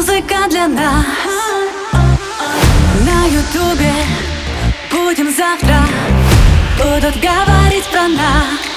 музыка для нас. На ютубе будем завтра. Будут говорить про нас.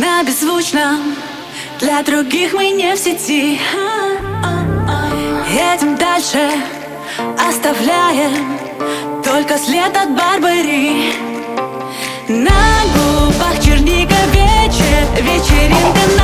На беззвучном, Для других мы не в сети. Едем дальше, оставляем Только след от Барбари. На губах черника вечер, вечеринка на